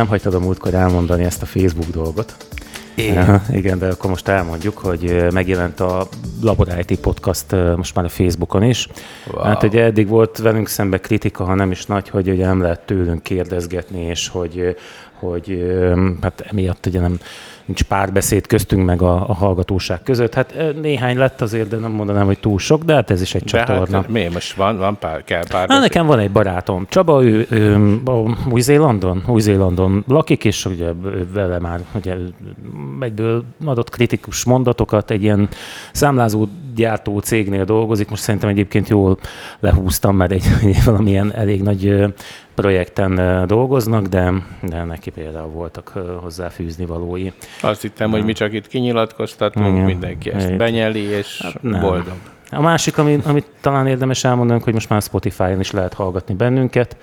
Nem hagytad a múltkor elmondani ezt a Facebook dolgot. Igen. Igen, de akkor most elmondjuk, hogy megjelent a Labor IT Podcast most már a Facebookon is. Wow. Hát ugye eddig volt velünk szembe kritika, ha nem is nagy, hogy ugye nem lehet tőlünk kérdezgetni, és hogy, hogy hát emiatt ugye nem nincs párbeszéd köztünk meg a, a hallgatóság között. Hát néhány lett azért, de nem mondanám, hogy túl sok, de hát ez is egy De csatorna. hát miért most van, van pár, kell pár Hát nekem van egy barátom, Csaba, ő, ő Új-Zélandon, Új-Zélandon lakik, és ugye vele már ugye, egyből adott kritikus mondatokat, egy ilyen számlázó gyártó cégnél dolgozik, most szerintem egyébként jól lehúztam, mert egy, egy valamilyen elég nagy projekten dolgoznak, de, de neki például voltak hozzáfűzni valói. Azt hittem, hogy mi csak itt kinyilatkoztatunk, Igen. mindenki ezt Igen. benyeli, és Hát nem. boldog. A másik, ami, amit talán érdemes elmondanunk, hogy most már Spotify-on is lehet hallgatni bennünket.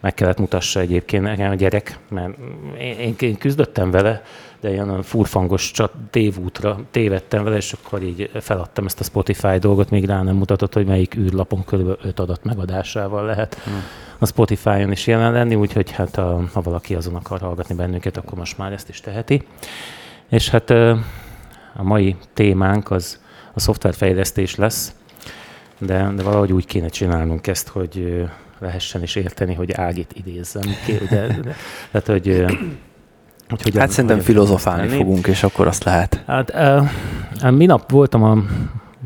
Meg kellett mutassa egyébként nekem a gyerek, mert én, én, küzdöttem vele, de ilyen furfangos csat, tévútra tévedtem vele, és akkor így feladtam ezt a Spotify dolgot, még rá nem mutatott, hogy melyik űrlapon kb. 5 adat megadásával lehet a Spotify-on is jelen lenni, úgyhogy hát a, ha valaki azon akar hallgatni bennünket, akkor most már ezt is teheti. És hát a mai témánk az a szoftverfejlesztés lesz, de, de valahogy úgy kéne csinálnunk ezt, hogy lehessen is érteni, hogy Ágit idézzem. Ké- De, de, tehát, hogy, hogy hogyan, Hát szerintem filozofálni fogunk, és akkor azt lehet. Hát uh, minap voltam a,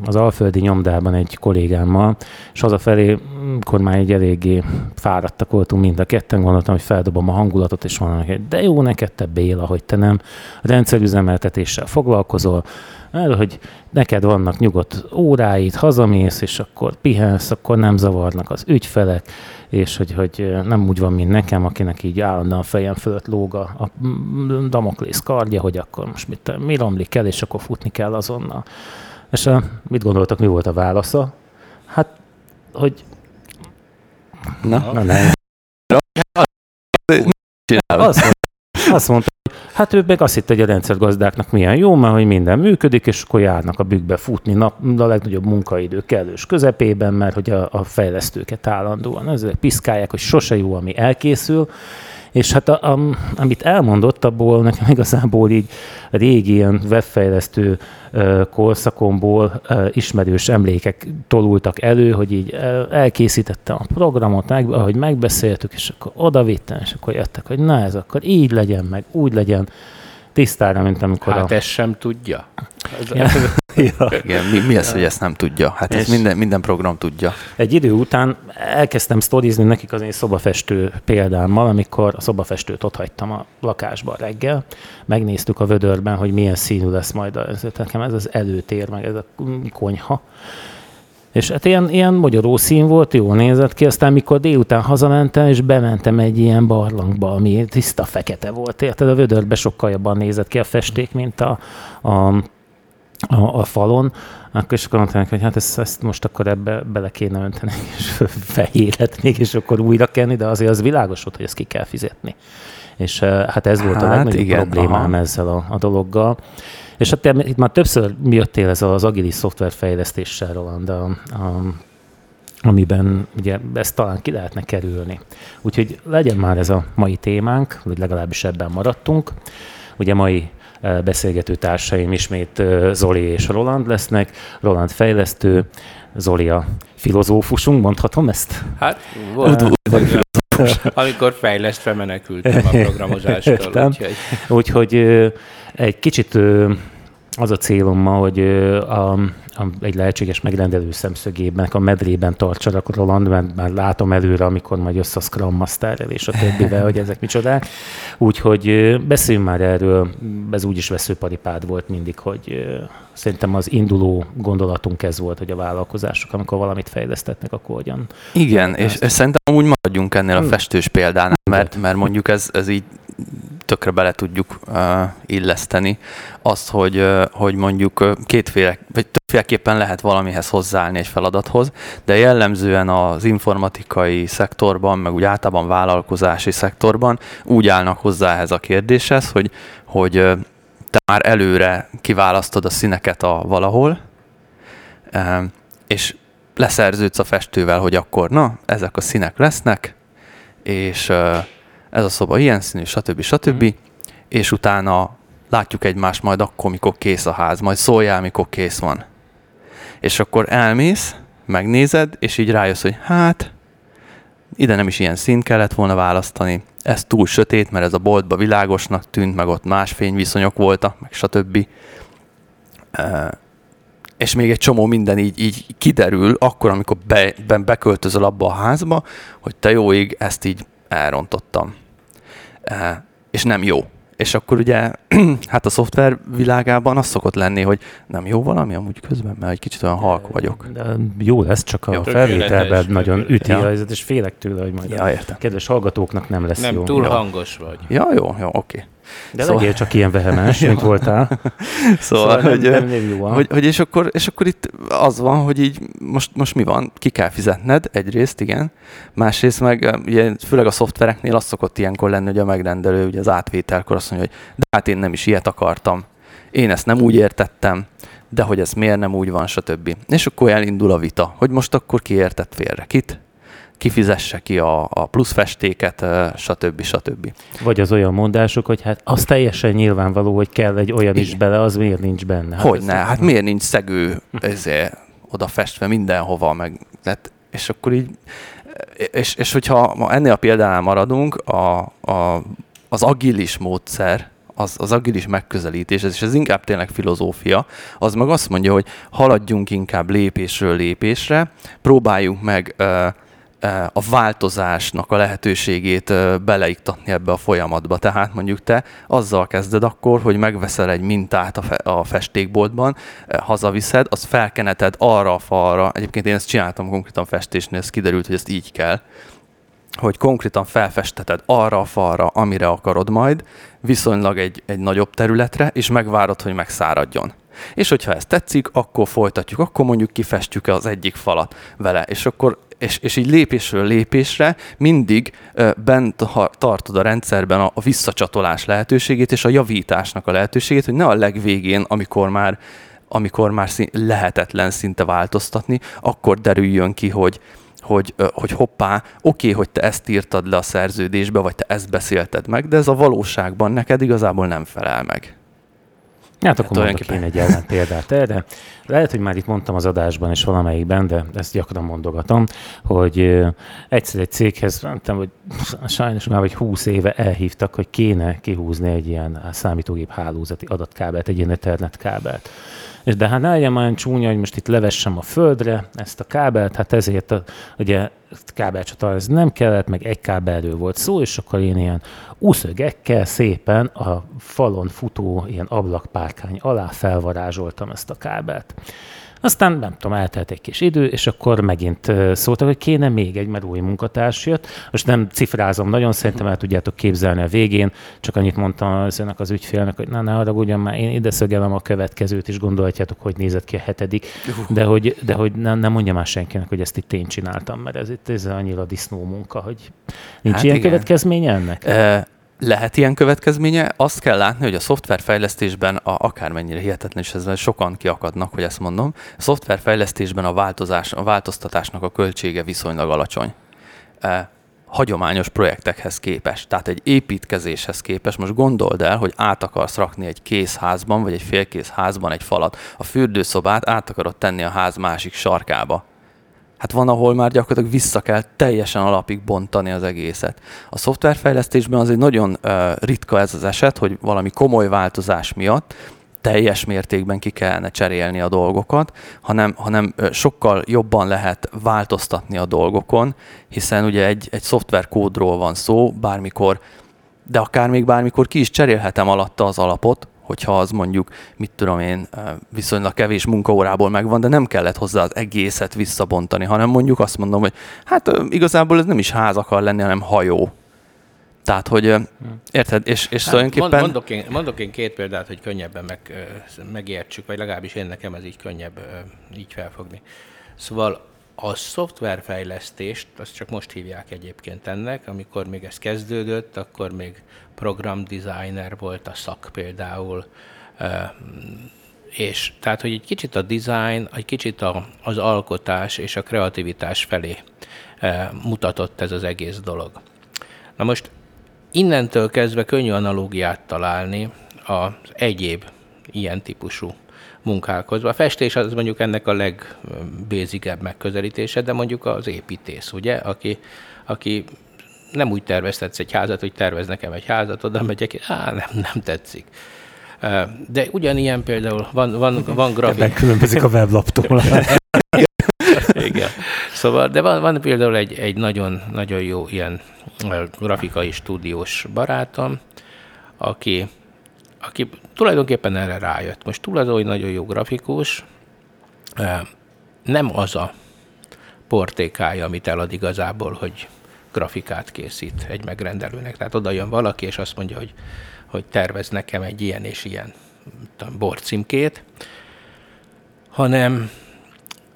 az Alföldi nyomdában egy kollégámmal, és hazafelé, amikor már egy eléggé fáradtak voltunk mind a ketten, gondoltam, hogy feldobom a hangulatot, és mondanak, hogy de jó neked te Béla, hogy te nem rendszerüzemeltetéssel foglalkozol, mert hogy neked vannak nyugodt óráid, hazamész, és akkor pihensz, akkor nem zavarnak az ügyfelek, és hogy, hogy nem úgy van, mint nekem, akinek így állandóan fejem fölött lóg a, a Damoklész kardja, hogy akkor most mit, mi romlik el, és akkor futni kell azonnal. És a, mit gondoltak, mi volt a válasza? Hát, hogy Na, na. nem, azt, mondta, azt mondta, hogy hát ő meg azt hitte, hogy a rendszergazdáknak milyen jó, mert hogy minden működik, és akkor járnak a bükkbe futni. Nap, a legnagyobb munkaidő kellős közepében, mert hogy a, a fejlesztőket állandóan ezek piszkálják, hogy sose jó, ami elkészül, és hát a, a, amit elmondott, abból nekem igazából így régi ilyen webfejlesztő korszakomból ismerős emlékek tolultak elő, hogy így elkészítettem a programot, meg, ahogy megbeszéltük, és akkor odavittem, és akkor jöttek, hogy na ez akkor így legyen, meg úgy legyen, tisztára, mint amikor Hát a... ezt sem tudja. Ez, Ja. ez, Ja. Igen, mi, mi az, hogy ezt nem tudja? Hát És- ez minden, minden program tudja. Egy idő után elkezdtem sztorizni nekik az én szobafestő példámmal, amikor a szobafestőt ott hagytam a lakásban reggel. Megnéztük a vödörben, hogy milyen színű lesz majd a, ez, nekem ez az előtér, meg ez a konyha. És hát ilyen, ilyen magyaró szín volt, jól nézett ki, aztán mikor délután hazamentem, és bementem egy ilyen barlangba, ami tiszta fekete volt, érted? A vödörbe sokkal jobban nézett ki a festék, mint a, a a, a falon, akkor is akkor mondták, hogy hát ezt, ezt most akkor ebbe bele kéne önteni, és fehéretni, és akkor újra kenni, de azért az világos volt, hogy ezt ki kell fizetni. És eh, hát ez volt a Hát legnagyobb igen, problémám aha. ezzel a, a dologgal. És hát itt már többször jöttél ez az agilis szoftverfejlesztéssel, Roland, a, a, amiben ugye ezt talán ki lehetne kerülni. Úgyhogy legyen már ez a mai témánk, vagy legalábbis ebben maradtunk. Ugye mai beszélgető társaim ismét Zoli és Roland lesznek. Roland fejlesztő, Zoli a filozófusunk, mondhatom ezt? hát volt, amikor fejlesztve menekültem a programozástól. Értem. Úgyhogy egy kicsit az a célom ma, hogy a, a, egy lehetséges megrendelő szemszögében, a medrében tartsanak Roland, mert már látom előre, amikor majd össze a Scrum Masterrel és a többivel, hogy ezek micsodák. Úgyhogy beszéljünk már erről, ez úgyis veszőparipád volt mindig, hogy szerintem az induló gondolatunk ez volt, hogy a vállalkozások, amikor valamit fejlesztetnek, akkor hogyan Igen, és, és szerintem úgy maradjunk ennél a Hmm. festős példánál, mert, mert mondjuk ez, ez így tökre bele tudjuk uh, illeszteni. Azt, hogy, uh, hogy mondjuk uh, kétféle, vagy többféleképpen lehet valamihez hozzáállni egy feladathoz, de jellemzően az informatikai szektorban, meg úgy általában vállalkozási szektorban úgy állnak hozzá ehhez a kérdéshez, hogy, hogy uh, te már előre kiválasztod a színeket a valahol, uh, és leszerződsz a festővel, hogy akkor na, ezek a színek lesznek, és ez a szoba ilyen színű, stb. stb. Mm. És utána látjuk egymást majd akkor, mikor kész a ház, majd szóljál, mikor kész van. És akkor elmész, megnézed, és így rájössz, hogy hát, ide nem is ilyen szín kellett volna választani, ez túl sötét, mert ez a boltba világosnak tűnt, meg ott más fényviszonyok voltak, meg stb. És még egy csomó minden így, így kiderül, akkor, amikor be, be, beköltözöl abba a házba, hogy te jó ég, ezt így elrontottam. És nem jó. És akkor ugye, hát a szoftver világában az szokott lenni, hogy nem jó valami amúgy közben, mert egy kicsit olyan halk vagyok. De jó lesz, csak a jó, felvételben nagyon üti ja. a helyzet, és félek tőle, hogy majd ja, értem. a kedves hallgatóknak nem lesz nem, jó. Nem, túl ja. hangos vagy. Ja, jó, jó, oké. Okay. De szóval... legyél csak ilyen vehemens, mint voltál. Szóval, szóval hogy, nem, nem jó hogy, hogy és, akkor, és akkor itt az van, hogy így most, most mi van? Ki kell fizetned, egyrészt, igen. Másrészt meg, ugye, főleg a szoftvereknél az szokott ilyenkor lenni, hogy a megrendelő ugye az átvételkor azt mondja, hogy de hát én nem is ilyet akartam. Én ezt nem úgy értettem, de hogy ez miért nem úgy van, stb. És akkor elindul a vita, hogy most akkor ki értett félre kit, kifizesse ki a, a plusz festéket, stb. stb. Vagy az olyan mondások, hogy hát az teljesen nyilvánvaló, hogy kell egy olyan Igen. is bele, az miért nincs benne? Hát hogy ne, hát miért nincs szegő ezért oda festve mindenhova, meg, tehát, és akkor így, és, és hogyha ennél a példánál maradunk, a, a, az agilis módszer, az, az agilis megközelítés, és ez inkább tényleg filozófia, az meg azt mondja, hogy haladjunk inkább lépésről lépésre, próbáljunk meg uh, a változásnak a lehetőségét beleiktatni ebbe a folyamatba. Tehát mondjuk te azzal kezded akkor, hogy megveszel egy mintát a, fe- a festékboltban, hazaviszed, azt felkeneted arra a falra, egyébként én ezt csináltam konkrétan festésnél, ez kiderült, hogy ezt így kell, hogy konkrétan felfesteted arra a falra, amire akarod majd, viszonylag egy, egy nagyobb területre, és megvárod, hogy megszáradjon. És hogyha ez tetszik, akkor folytatjuk, akkor mondjuk kifestjük az egyik falat vele, és akkor és, és így lépésről lépésre mindig bent tartod a rendszerben a, visszacsatolás lehetőségét és a javításnak a lehetőségét, hogy ne a legvégén, amikor már amikor már szín, lehetetlen szinte változtatni, akkor derüljön ki, hogy, hogy, hogy hoppá, oké, hogy te ezt írtad le a szerződésbe, vagy te ezt beszélted meg, de ez a valóságban neked igazából nem felel meg. Hát akkor mondok én egy ellen példát erre. Lehet, hogy már itt mondtam az adásban és valamelyikben, de ezt gyakran mondogatom, hogy egyszer egy céghez, mondtam, hogy sajnos már vagy 20 éve elhívtak, hogy kéne kihúzni egy ilyen számítógép hálózati adatkábelt, egy ilyen ethernet kábelt. És de hát legyen már csúnya, hogy most itt levessem a földre ezt a kábelt, hát ezért a, ugye kábelcsata ez nem kellett, meg egy kábelről volt szó, és akkor én ilyen úszögekkel szépen a falon futó ilyen ablakpárkány alá felvarázsoltam ezt a kábelt. Aztán nem tudom, eltelt egy kis idő, és akkor megint szóltak, hogy kéne még egy, mert új munkatárs jött. Most nem cifrázom nagyon, szerintem el tudjátok képzelni a végén, csak annyit mondtam az ennek az ügyfélnek, hogy na ne haragudjon már, én ide szögelem a következőt, és gondolhatjátok, hogy nézett ki a hetedik, de hogy, de hogy nem, nem mondja már senkinek, hogy ezt itt én csináltam, mert ez itt ez annyira disznó munka, hogy nincs hát ilyen igen. következménye ennek? E- lehet ilyen következménye. Azt kell látni, hogy a szoftverfejlesztésben, a, akármennyire hihetetlen, és ezzel sokan kiakadnak, hogy ezt mondom, a szoftverfejlesztésben a, változás, a változtatásnak a költsége viszonylag alacsony. E, hagyományos projektekhez képest, tehát egy építkezéshez képest, most gondold el, hogy át akarsz rakni egy kész házban, vagy egy félkész házban egy falat, a fürdőszobát át akarod tenni a ház másik sarkába Hát van, ahol már gyakorlatilag vissza kell teljesen alapig bontani az egészet. A szoftverfejlesztésben az egy nagyon uh, ritka ez az eset, hogy valami komoly változás miatt teljes mértékben ki kellene cserélni a dolgokat, hanem, hanem sokkal jobban lehet változtatni a dolgokon, hiszen ugye egy, egy szoftverkódról van szó, bármikor, de akár még bármikor ki is cserélhetem alatta az alapot, hogyha az mondjuk, mit tudom én, viszonylag kevés munkaórából megvan, de nem kellett hozzá az egészet visszabontani, hanem mondjuk azt mondom, hogy hát igazából ez nem is ház akar lenni, hanem hajó. Tehát, hogy érted, és, és hát, tulajdonképpen... Mondok én, mondok én két példát, hogy könnyebben meg, megértsük, vagy legalábbis én nekem ez így könnyebb így felfogni. Szóval a szoftverfejlesztést, azt csak most hívják egyébként ennek, amikor még ez kezdődött, akkor még programdesigner volt a szak például, és tehát, hogy egy kicsit a design, egy kicsit a, az alkotás és a kreativitás felé mutatott ez az egész dolog. Na most innentől kezdve könnyű analógiát találni az egyéb ilyen típusú munkákhoz. A festés az mondjuk ennek a legbézigebb megközelítése, de mondjuk az építész, ugye, aki, aki nem úgy terveztetsz egy házat, hogy tervez nekem egy házat, oda megyek, á, nem, nem tetszik. De ugyanilyen például van, van, van grafik. Ebben különbözik a weblaptól. Igen. Szóval, de van, van például egy, egy nagyon, nagyon jó ilyen grafikai stúdiós barátom, aki, aki tulajdonképpen erre rájött. Most túl hogy nagyon jó grafikus, nem az a portékája, amit elad igazából, hogy grafikát készít egy megrendelőnek. Tehát oda jön valaki, és azt mondja, hogy, hogy tervez nekem egy ilyen és ilyen borcímkét, hanem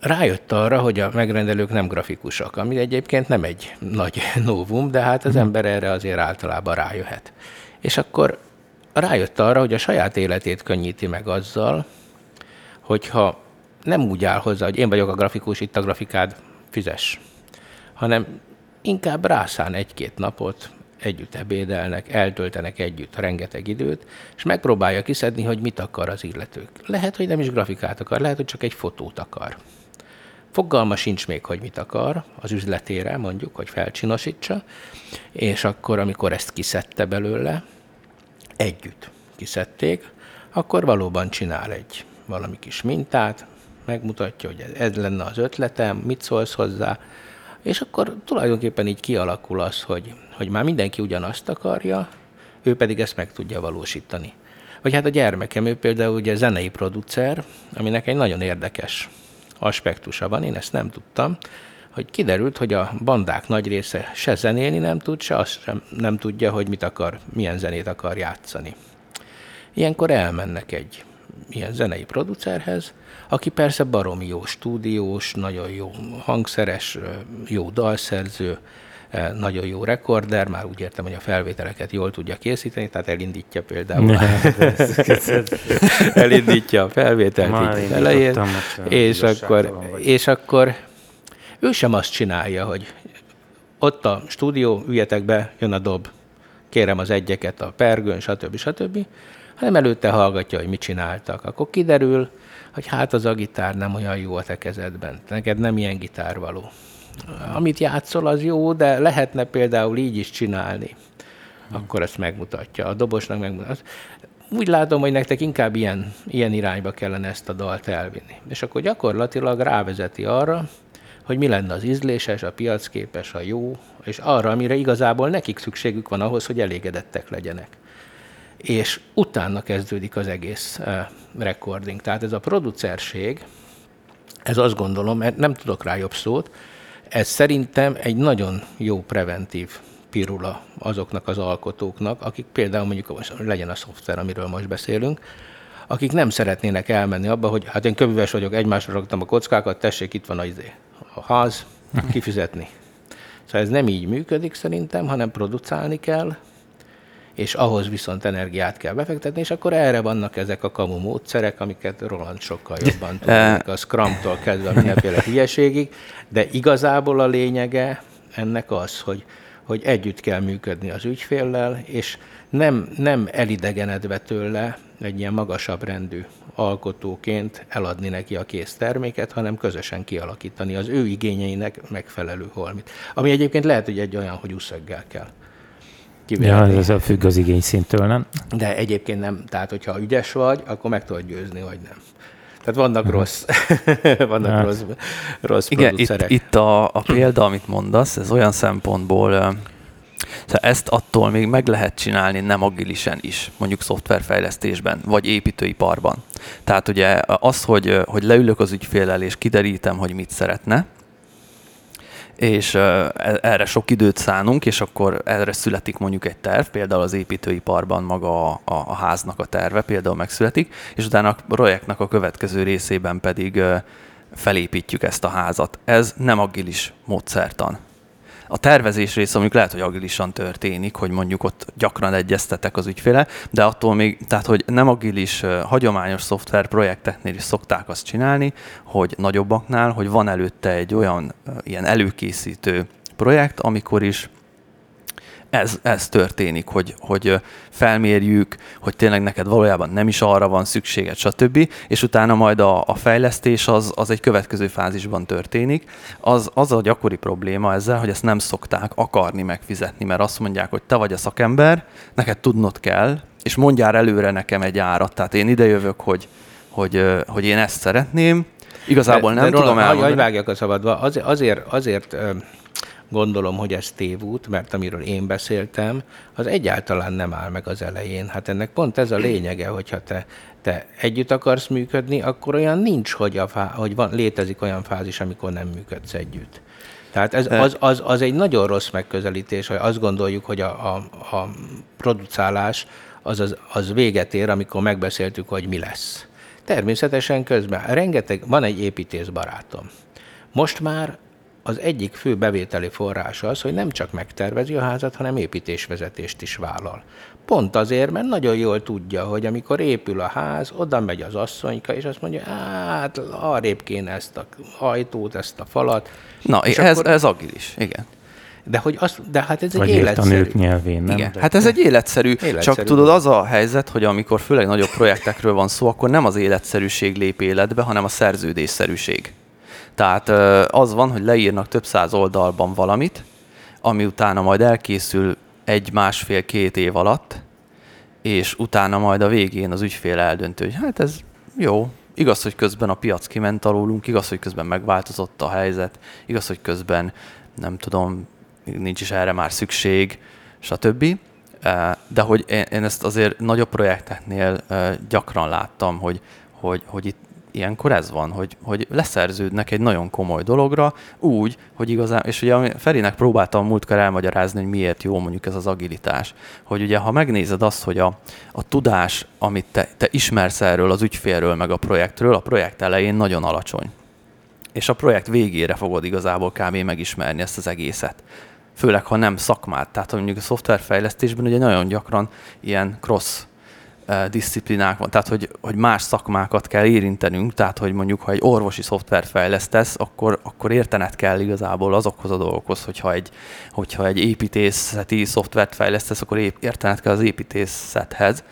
rájött arra, hogy a megrendelők nem grafikusak, ami egyébként nem egy nagy novum, de hát az mhm. ember erre azért általában rájöhet. És akkor rájött arra, hogy a saját életét könnyíti meg azzal, hogyha nem úgy áll hozzá, hogy én vagyok a grafikus, itt a grafikád, fizes, hanem inkább rászán egy-két napot, együtt ebédelnek, eltöltenek együtt rengeteg időt, és megpróbálja kiszedni, hogy mit akar az illetők. Lehet, hogy nem is grafikát akar, lehet, hogy csak egy fotót akar. Fogalma sincs még, hogy mit akar az üzletére, mondjuk, hogy felcsinosítsa, és akkor, amikor ezt kiszedte belőle, együtt kiszedték, akkor valóban csinál egy valami kis mintát, megmutatja, hogy ez lenne az ötletem, mit szólsz hozzá, és akkor tulajdonképpen így kialakul az, hogy, hogy már mindenki ugyanazt akarja, ő pedig ezt meg tudja valósítani. Vagy hát a gyermekem, ő például ugye zenei producer, aminek egy nagyon érdekes aspektusa van, én ezt nem tudtam, hogy kiderült, hogy a bandák nagy része se zenélni nem tud, se azt sem nem tudja, hogy mit akar, milyen zenét akar játszani. Ilyenkor elmennek egy ilyen zenei producerhez, aki persze baromi jó stúdiós, nagyon jó hangszeres, jó dalszerző, nagyon jó rekorder, már úgy értem, hogy a felvételeket jól tudja készíteni, tehát elindítja például, elindítja a felvételt így elején, és akkor, és akkor ő sem azt csinálja, hogy ott a stúdió, üljetek be, jön a dob, kérem az egyeket a pergőn, stb. stb., hanem előtte hallgatja, hogy mit csináltak. Akkor kiderül, hogy hát az a gitár nem olyan jó a te kezedben. Neked nem ilyen gitár való. Amit játszol, az jó, de lehetne például így is csinálni. Akkor ezt megmutatja. A dobosnak megmutatja. Úgy látom, hogy nektek inkább ilyen, ilyen irányba kellene ezt a dalt elvinni. És akkor gyakorlatilag rávezeti arra, hogy mi lenne az ízléses, a piacképes, a jó, és arra, amire igazából nekik szükségük van ahhoz, hogy elégedettek legyenek és utána kezdődik az egész uh, recording. Tehát ez a producerség, ez azt gondolom, nem tudok rá jobb szót, ez szerintem egy nagyon jó preventív pirula azoknak az alkotóknak, akik például mondjuk legyen a szoftver, amiről most beszélünk, akik nem szeretnének elmenni abba, hogy hát én kövüves vagyok, egymásra raktam a kockákat, tessék, itt van a, izé, a ház, kifizetni. Szóval ez nem így működik szerintem, hanem producálni kell, és ahhoz viszont energiát kell befektetni, és akkor erre vannak ezek a kamu módszerek, amiket Roland sokkal jobban tudnak, a Scrum-tól kezdve mindenféle hülyeségig, de igazából a lényege ennek az, hogy, hogy együtt kell működni az ügyféllel, és nem, nem elidegenedve tőle egy ilyen magasabb rendű alkotóként eladni neki a kész terméket, hanem közösen kialakítani az ő igényeinek megfelelő holmit. Ami egyébként lehet, hogy egy olyan, hogy uszöggel kell kiverni. Ja, ez a függ az igényszintől, nem? De egyébként nem. Tehát, hogyha ügyes vagy, akkor meg tudod győzni, hogy nem. Tehát vannak rossz, vannak hát. rossz, rossz Igen, itt, itt a, a példa, amit mondasz, ez olyan szempontból, tehát ezt attól még meg lehet csinálni nem agilisen is, mondjuk szoftverfejlesztésben, vagy építőiparban. Tehát ugye az, hogy, hogy leülök az ügyféllel, és kiderítem, hogy mit szeretne, és e, erre sok időt szánunk, és akkor erre születik mondjuk egy terv, például az építőiparban maga a, a, a háznak a terve például megszületik, és utána a projektnek a következő részében pedig felépítjük ezt a házat. Ez nem agilis módszertan. A tervezés része mondjuk lehet, hogy agilisan történik, hogy mondjuk ott gyakran egyeztetek az ügyféle, de attól még, tehát hogy nem agilis, hagyományos szoftver projekteknél is szokták azt csinálni, hogy nagyobbaknál, hogy van előtte egy olyan ilyen előkészítő projekt, amikor is ez, ez történik, hogy, hogy felmérjük, hogy tényleg neked valójában nem is arra van szükséged, stb. És utána majd a, a fejlesztés az, az egy következő fázisban történik. Az, az a gyakori probléma ezzel, hogy ezt nem szokták akarni megfizetni, mert azt mondják, hogy te vagy a szakember, neked tudnod kell, és mondjál előre nekem egy árat. Tehát én idejövök, hogy, hogy, hogy én ezt szeretném, Igazából nem de, de tudom elmondani. vágjak a szabadba. Az, azért, azért gondolom, hogy ez tévút, mert amiről én beszéltem, az egyáltalán nem áll meg az elején. Hát ennek pont ez a lényege, hogyha te, te együtt akarsz működni, akkor olyan nincs, hogy, a fá, hogy van, létezik olyan fázis, amikor nem működsz együtt. Tehát ez, az, az, az egy nagyon rossz megközelítés, hogy azt gondoljuk, hogy a, a, a producálás az, az, az véget ér, amikor megbeszéltük, hogy mi lesz. Természetesen közben rengeteg, van egy építész barátom. Most már az egyik fő bevételi forrása az, hogy nem csak megtervezi a házat, hanem építésvezetést is vállal. Pont azért, mert nagyon jól tudja, hogy amikor épül a ház, oda megy az asszonyka, és azt mondja, hát arrébb kéne ezt a ajtót, ezt a falat. Na, és ez, akkor... ez agilis, igen. De, hogy azt, de hát ez Vagy egy életszerű. a nők nyelvén, nem? Igen. Hát ez egy életszerű, életszerű, csak tudod, az a helyzet, hogy amikor főleg nagyobb projektekről van szó, akkor nem az életszerűség lép életbe, hanem a szerződésszerűség. Tehát az van, hogy leírnak több száz oldalban valamit, ami utána majd elkészül egy, másfél, két év alatt, és utána majd a végén az ügyfél eldöntő, hogy hát ez jó, igaz, hogy közben a piac kiment alólunk, igaz, hogy közben megváltozott a helyzet, igaz, hogy közben nem tudom, nincs is erre már szükség, stb. De hogy én ezt azért nagyobb projekteknél gyakran láttam, hogy, hogy, hogy itt ilyenkor ez van, hogy, hogy leszerződnek egy nagyon komoly dologra, úgy, hogy igazán, és ugye Ferinek próbáltam múltkor elmagyarázni, hogy miért jó mondjuk ez az agilitás, hogy ugye ha megnézed azt, hogy a, a tudás, amit te, te ismersz erről az ügyfélről, meg a projektről, a projekt elején nagyon alacsony. És a projekt végére fogod igazából kb. megismerni ezt az egészet főleg ha nem szakmát. Tehát mondjuk a szoftverfejlesztésben ugye nagyon gyakran ilyen cross disziplinák van, tehát hogy, hogy más szakmákat kell érintenünk, tehát hogy mondjuk, ha egy orvosi szoftvert fejlesztesz, akkor, akkor értened kell igazából azokhoz a dolgokhoz, hogyha egy, hogyha egy építészeti szoftvert fejlesztesz, akkor értened kell az építészethez.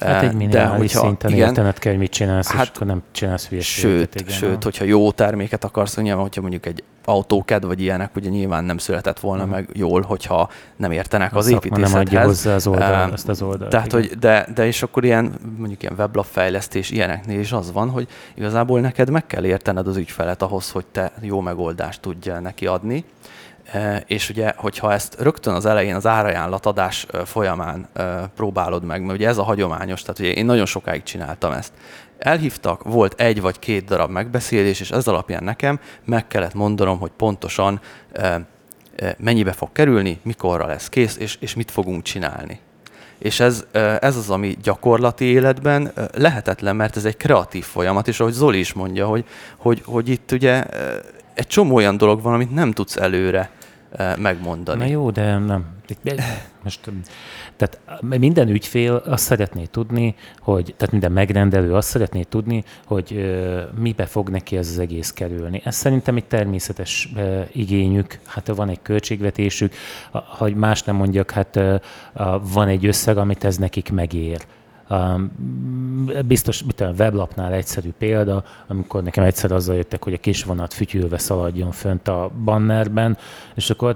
Hát egy minimális de, hogyha, szinten igen, értened kell, hogy mit csinálsz, hát, és akkor nem csinálsz hülyeségeket. Sőt, igen, sőt, hogyha jó terméket akarsz, nyilván, hogyha mondjuk egy autóked, vagy ilyenek, ugye nyilván nem született volna uh-huh. meg jól, hogyha nem értenek a az építészethez. Nem adja hozzá az oldal, ezt az oldalt. Tehát, igen. hogy de, de és akkor ilyen, mondjuk ilyen weblap fejlesztés, ilyeneknél is az van, hogy igazából neked meg kell értened az ügyfelet ahhoz, hogy te jó megoldást tudja neki adni. És ugye, hogyha ezt rögtön az elején az árajánlatadás folyamán próbálod meg, mert ugye ez a hagyományos, tehát ugye én nagyon sokáig csináltam ezt. Elhívtak, volt egy vagy két darab megbeszélés, és ez alapján nekem meg kellett mondanom, hogy pontosan mennyibe fog kerülni, mikorra lesz kész, és, és mit fogunk csinálni. És ez, ez az, ami gyakorlati életben lehetetlen, mert ez egy kreatív folyamat, és ahogy Zoli is mondja, hogy, hogy, hogy itt ugye egy csomó olyan dolog van, amit nem tudsz előre megmondani. Na jó, de nem. Most, tehát minden ügyfél azt szeretné tudni, hogy, tehát minden megrendelő azt szeretné tudni, hogy mibe fog neki ez az egész kerülni. Ez szerintem egy természetes igényük, hát van egy költségvetésük, ha más nem mondjak, hát van egy összeg, amit ez nekik megér. Biztos, mit a weblapnál egyszerű példa, amikor nekem egyszer azzal jöttek, hogy a kis vonat fütyülve szaladjon fönt a bannerben, és akkor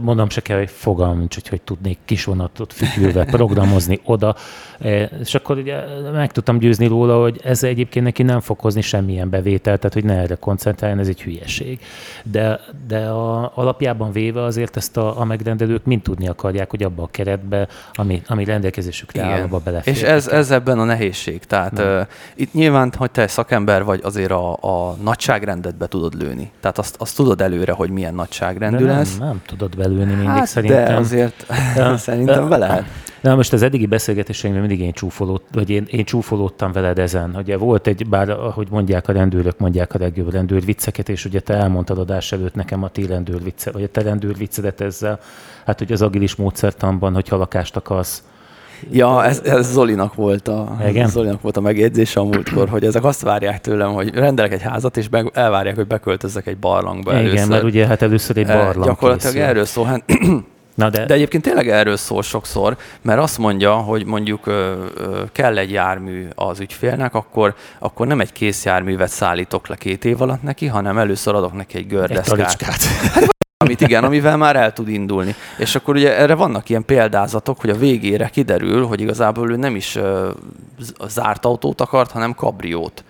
mondom se kell, hogy fogalm nincs, hogy hogy tudnék kis vonatot fütyülve programozni oda, e, és akkor ugye meg tudtam győzni róla, hogy ez egyébként neki nem fog hozni semmilyen bevételt, tehát hogy ne erre koncentráljon, ez egy hülyeség. De, de a, alapjában véve azért ezt a, a megrendelők mind tudni akarják, hogy abba a keretbe, ami, ami rendelkezésükre áll, abba belefér. És ez, ez ebben a nehézség. Tehát uh, itt nyilván, hogy te szakember vagy, azért a, a nagyságrendetbe tudod lőni. Tehát azt, azt tudod előre, hogy milyen nagyságrendű de lesz. Nem, nem tudod belőni mindig hát, szerintem. De azért szerintem be lehet. Na most az eddigi beszélgetéseinkben mindig én, csúfolód, vagy én, én csúfolódtam veled ezen. Ugye volt egy, bár ahogy mondják a rendőrök, mondják a legjobb rendőr vicceket, és ugye te elmondtad adás előtt nekem a ti rendőr vicce, vagy a te rendőr viccedet ezzel, hát hogy az agilis módszertanban, hogy halakást akarsz Ja, ez, ez Zolinak volt a, Igen? Zolinak volt a megjegyzése a múltkor, hogy ezek azt várják tőlem, hogy rendelek egy házat, és be, elvárják, hogy beköltözzek egy barlangba Igen, először. mert ugye hát először egy barlang Gyakorlatilag készül. erről szól. Hát, Na de... de egyébként tényleg erről szól sokszor, mert azt mondja, hogy mondjuk ö, ö, kell egy jármű az ügyfélnek, akkor, akkor nem egy kész járművet szállítok le két év alatt neki, hanem először adok neki egy gördeszkát. Egy amit igen, amivel már el tud indulni. És akkor ugye erre vannak ilyen példázatok, hogy a végére kiderül, hogy igazából ő nem is uh, zárt autót akart, hanem kabriót.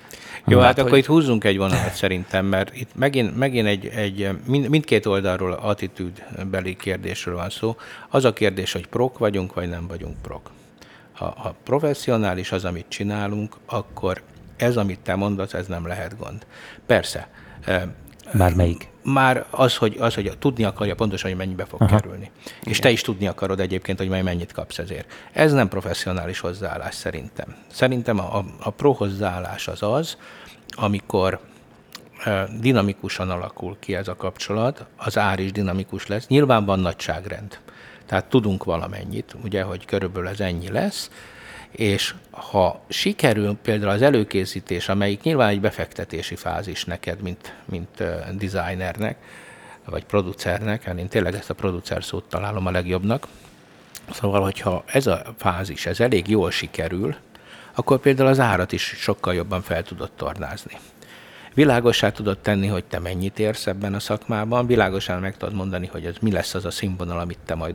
Jó, hát, hát akkor hogy... itt húzzunk egy vonalat szerintem, mert itt megint, megint egy, egy mind, mindkét oldalról attitűdbeli kérdésről van szó. Az a kérdés, hogy prok vagyunk, vagy nem vagyunk prok. Ha, ha professzionális az, amit csinálunk, akkor ez, amit te mondasz, ez nem lehet gond. Persze. Bármelyik már az, hogy, az, hogy tudni akarja pontosan, hogy mennyibe fog Aha. kerülni. Igen. És te is tudni akarod egyébként, hogy majd mennyit kapsz ezért. Ez nem professzionális hozzáállás szerintem. Szerintem a, a pro hozzáállás az az, amikor dinamikusan alakul ki ez a kapcsolat, az ár is dinamikus lesz. Nyilván van nagyságrend. Tehát tudunk valamennyit, ugye, hogy körülbelül ez ennyi lesz, és ha sikerül például az előkészítés, amelyik nyilván egy befektetési fázis neked, mint, mint designernek, vagy producernek, hát én tényleg ezt a producer szót találom a legjobbnak, szóval, hogyha ez a fázis, ez elég jól sikerül, akkor például az árat is sokkal jobban fel tudod tornázni. Világosá tudod tenni, hogy te mennyit érsz ebben a szakmában, világosan meg tudod mondani, hogy ez mi lesz az a színvonal, amit te majd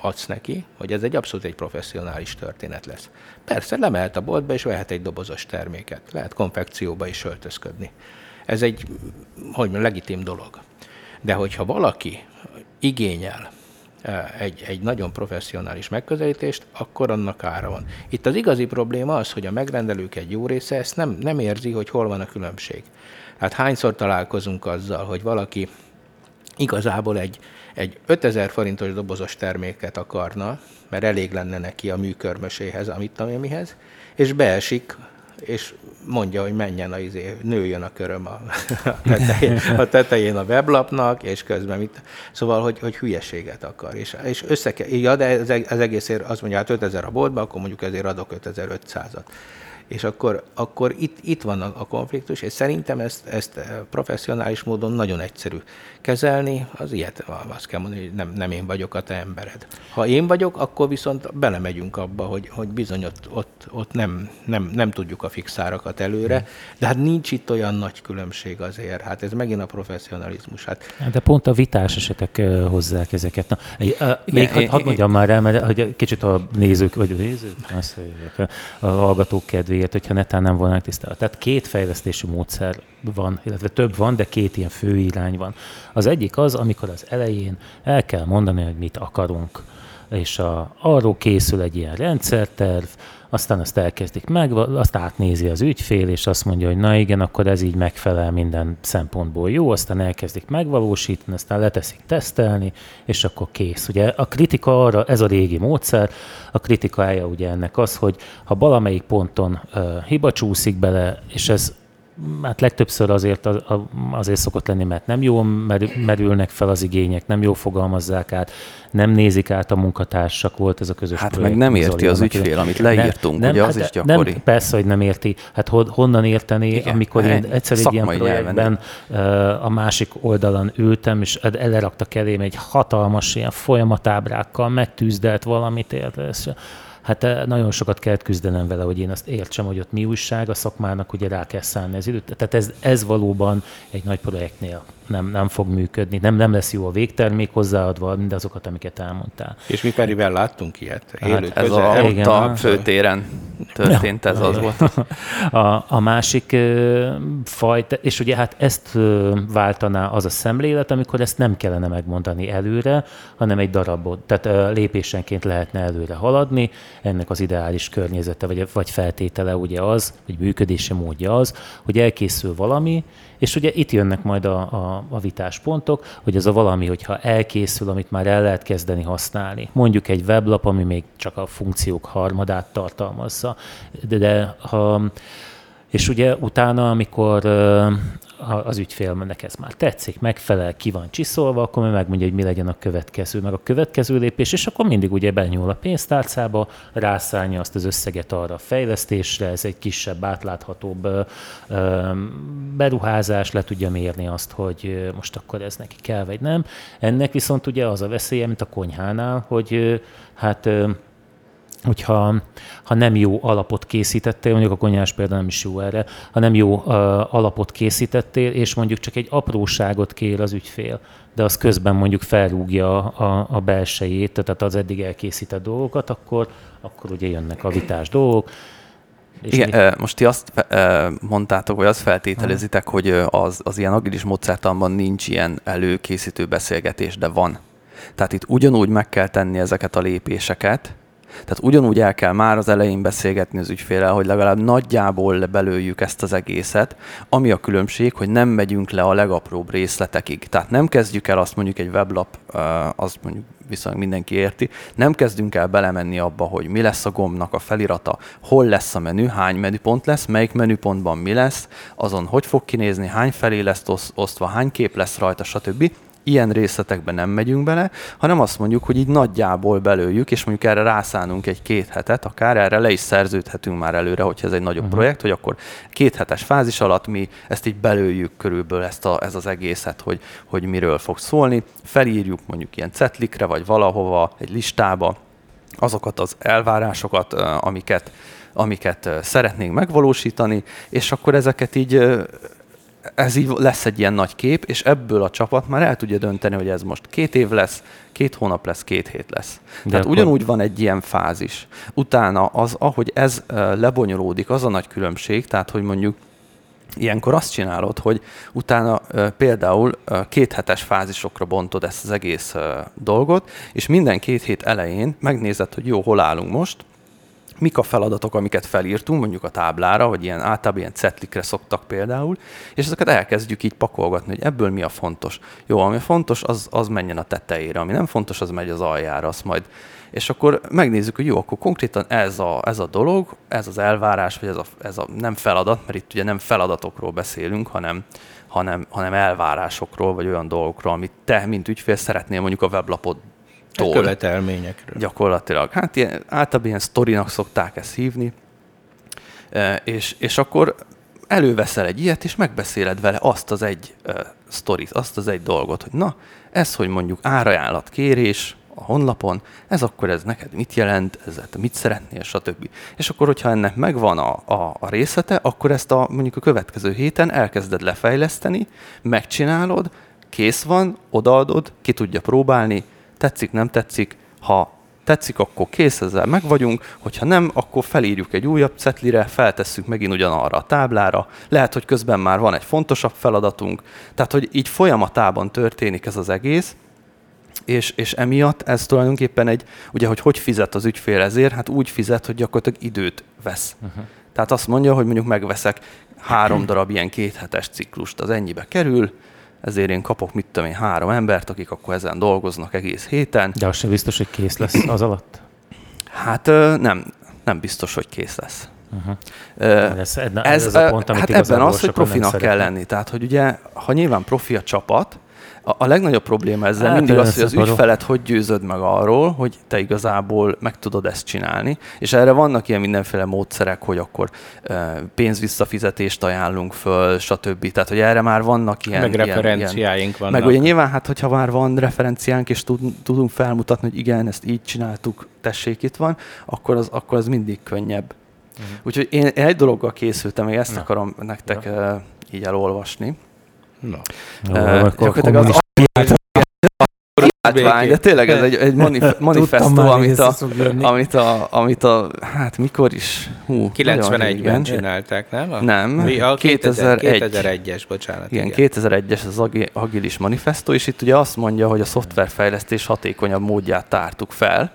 adsz neki, hogy ez egy abszolút egy professzionális történet lesz. Persze lemehet a boltba, és vehet egy dobozos terméket. Lehet konfekcióba is öltözködni. Ez egy, hogy mondjam, legitim dolog. De hogyha valaki igényel e, egy, egy nagyon professzionális megközelítést, akkor annak ára van. Itt az igazi probléma az, hogy a megrendelők egy jó része ezt nem, nem érzi, hogy hol van a különbség. Hát hányszor találkozunk azzal, hogy valaki igazából egy, egy 5000 forintos dobozos terméket akarna, mert elég lenne neki a műkörmöséhez, amit tudom mihez, és beesik, és mondja, hogy menjen a izé, nőjön a köröm a, a, tetején, a tetején a weblapnak, és közben mit. Szóval, hogy, hogy hülyeséget akar. És, és össze kell, ja, de ez, ez egészért azt mondja, hát 5000 a boltba, akkor mondjuk ezért adok 5500-at és akkor, akkor itt, itt van a, konfliktus, és szerintem ezt, ezt eh, professzionális módon nagyon egyszerű kezelni, az ilyet, azt kell mondani, hogy nem, nem én vagyok a te embered. Ha én vagyok, akkor viszont belemegyünk abba, hogy, hogy bizony ott, ott, ott nem, nem, nem tudjuk a fixárakat előre, de hát nincs itt olyan nagy különbség azért, hát ez megint a professzionalizmus. Hát. De pont a vitás esetek eh, hozzák ezeket. Na, még hadd had mondjam már el, mert hogy kicsit a nézők, vagy a nézők, azt, a hallgatók kedvéért, kedvéért, hogyha netán nem volnánk tisztában. Tehát két fejlesztési módszer van, illetve több van, de két ilyen fő irány van. Az egyik az, amikor az elején el kell mondani, hogy mit akarunk, és a, arról készül egy ilyen rendszerterv, aztán azt elkezdik meg, azt átnézi az ügyfél, és azt mondja, hogy na igen, akkor ez így megfelel minden szempontból jó, aztán elkezdik megvalósítani, aztán leteszik tesztelni, és akkor kész. Ugye a kritika arra, ez a régi módszer, a kritikája ugye ennek az, hogy ha valamelyik ponton uh, hiba csúszik bele, és ez hát legtöbbször azért, azért szokott lenni, mert nem jól merülnek fel az igények, nem jól fogalmazzák át, nem nézik át a munkatársak, volt ez a közös Hát meg nem érti az ügyfél, amit leírtunk, nem, ugye nem, az hát is gyakori. Nem, persze, hogy nem érti. Hát honnan érteni, Igen, amikor én egyszer egy ilyen projektben a másik oldalon ültem, és eleraktak elém egy hatalmas ilyen folyamatábrákkal, megtűzdelt valamit, érte, hát eh, nagyon sokat kellett küzdenem vele, hogy én azt értsem, hogy ott mi újság, a szakmának ugye rá kell szállni az időt. Tehát ez, ez valóban egy nagy projektnél nem, nem fog működni, nem, nem lesz jó a végtermék hozzáadva, mindazokat, amiket elmondtál. És mi Ferivel láttunk ilyet? Hát Élő hát ez a, igen, a főtéren történt, ez az volt. A, a másik fajta, és ugye hát ezt váltaná az a szemlélet, amikor ezt nem kellene megmondani előre, hanem egy darabot, tehát lépésenként lehetne előre haladni, ennek az ideális környezete, vagy, vagy feltétele ugye az, vagy működési módja az, hogy elkészül valami, és ugye itt jönnek majd a, a, a vitáspontok, hogy ez a valami, hogyha elkészül, amit már el lehet kezdeni használni. Mondjuk egy weblap, ami még csak a funkciók harmadát tartalmazza. De, de ha, és ugye utána, amikor az ügyfélnek ez már tetszik, megfelel, ki van csiszolva, akkor meg megmondja, hogy mi legyen a következő, meg a következő lépés, és akkor mindig ugye benyúl a pénztárcába, rászállja azt az összeget arra a fejlesztésre, ez egy kisebb, átláthatóbb beruházás, le tudja mérni azt, hogy most akkor ez neki kell, vagy nem. Ennek viszont ugye az a veszélye, mint a konyhánál, hogy hát hogyha ha nem jó alapot készítettél, mondjuk a konyhás példa nem is jó erre, ha nem jó uh, alapot készítettél, és mondjuk csak egy apróságot kér az ügyfél, de az közben mondjuk felrúgja a, a belsejét, tehát az eddig elkészített dolgokat, akkor, akkor ugye jönnek a vitás dolgok. És Igen, mi? most ti azt mondtátok, vagy azt feltételezitek, hogy az, az ilyen agilis módszertanban nincs ilyen előkészítő beszélgetés, de van. Tehát itt ugyanúgy meg kell tenni ezeket a lépéseket, tehát ugyanúgy el kell már az elején beszélgetni az ügyfélel, hogy legalább nagyjából belőjük ezt az egészet, ami a különbség, hogy nem megyünk le a legapróbb részletekig. Tehát nem kezdjük el azt mondjuk egy weblap, az mondjuk viszonylag mindenki érti, nem kezdünk el belemenni abba, hogy mi lesz a gombnak a felirata, hol lesz a menü, hány menüpont lesz, melyik menüpontban mi lesz, azon hogy fog kinézni, hány felé lesz osztva, hány kép lesz rajta, stb ilyen részletekben nem megyünk bele, hanem azt mondjuk, hogy így nagyjából belőjük, és mondjuk erre rászánunk egy-két hetet, akár erre le is szerződhetünk már előre, hogyha ez egy nagyobb uh-huh. projekt, hogy akkor két hetes fázis alatt mi ezt így belőjük körülbelül ezt a, ez az egészet, hogy, hogy miről fog szólni, felírjuk mondjuk ilyen cetlikre, vagy valahova, egy listába azokat az elvárásokat, amiket, amiket szeretnénk megvalósítani, és akkor ezeket így ez így lesz egy ilyen nagy kép, és ebből a csapat már el tudja dönteni, hogy ez most két év lesz, két hónap lesz, két hét lesz. De Tehát akkor... ugyanúgy van egy ilyen fázis. Utána az, ahogy ez lebonyolódik, az a nagy különbség, tehát hogy mondjuk Ilyenkor azt csinálod, hogy utána például két hetes fázisokra bontod ezt az egész dolgot, és minden két hét elején megnézed, hogy jó, hol állunk most, mik a feladatok, amiket felírtunk, mondjuk a táblára, vagy ilyen általában ilyen cetlikre szoktak például, és ezeket elkezdjük így pakolgatni, hogy ebből mi a fontos. Jó, ami fontos, az, az menjen a tetejére, ami nem fontos, az megy az aljára, azt majd és akkor megnézzük, hogy jó, akkor konkrétan ez a, ez a dolog, ez az elvárás, vagy ez a, ez a nem feladat, mert itt ugye nem feladatokról beszélünk, hanem, hanem, hanem elvárásokról, vagy olyan dolgokról, amit te, mint ügyfél szeretnél mondjuk a weblapod tól. Követelményekről. Gyakorlatilag. Hát ilyen, általában ilyen sztorinak szokták ezt hívni. E, és, és akkor előveszel egy ilyet, és megbeszéled vele azt az egy uh, sztorit, azt az egy dolgot, hogy na, ez, hogy mondjuk árajánlat kérés a honlapon, ez akkor ez neked mit jelent, ez mit szeretnél, stb. És akkor, hogyha ennek megvan a, a, a részlete, akkor ezt a mondjuk a következő héten elkezded lefejleszteni, megcsinálod, kész van, odaadod, ki tudja próbálni, tetszik, nem tetszik, ha tetszik, akkor kész, ezzel meg vagyunk, hogyha nem, akkor felírjuk egy újabb cetlire, feltesszük megint ugyanarra a táblára, lehet, hogy közben már van egy fontosabb feladatunk, tehát, hogy így folyamatában történik ez az egész, és, és emiatt ez tulajdonképpen egy, ugye, hogy hogy fizet az ügyfél ezért, hát úgy fizet, hogy gyakorlatilag időt vesz. Uh-huh. Tehát azt mondja, hogy mondjuk megveszek három darab ilyen kéthetes ciklust, az ennyibe kerül, ezért én kapok, mit tudom én, három embert, akik akkor ezen dolgoznak egész héten. De az sem biztos, hogy kész lesz az alatt? Hát nem, nem biztos, hogy kész lesz. Uh-huh. Ez, ez, ez a pont, amit hát ebben az, hogy profinak kell lenni. Tehát, hogy ugye, ha nyilván profi a csapat, a, a legnagyobb probléma ezzel hát, mindig az, hogy az ügyfelet hogy győzöd meg arról, hogy te igazából meg tudod ezt csinálni, és erre vannak ilyen mindenféle módszerek, hogy akkor pénzvisszafizetést ajánlunk föl, stb. Tehát, hogy erre már vannak ilyen... Meg referenciáink ilyen, vannak. Meg ugye nyilván, hát hogyha már van referenciánk, és tud, tudunk felmutatni, hogy igen, ezt így csináltuk, tessék, itt van, akkor az, akkor az mindig könnyebb. Uh-huh. Úgyhogy én egy dologgal készültem, még ezt Na. akarom nektek ja. így elolvasni. Na. Uh, gyakorlatilag az látvány, de tényleg ez egy, egy manif- manifesto, amit a, amit, a, amit a, hát mikor is, hú, 91-ben csinálták, nem? A, nem, a 2001. 2001-es, bocsánat. Igen, igen. 2001-es az agilis manifesto, és itt ugye azt mondja, hogy a szoftverfejlesztés hatékonyabb módját tártuk fel,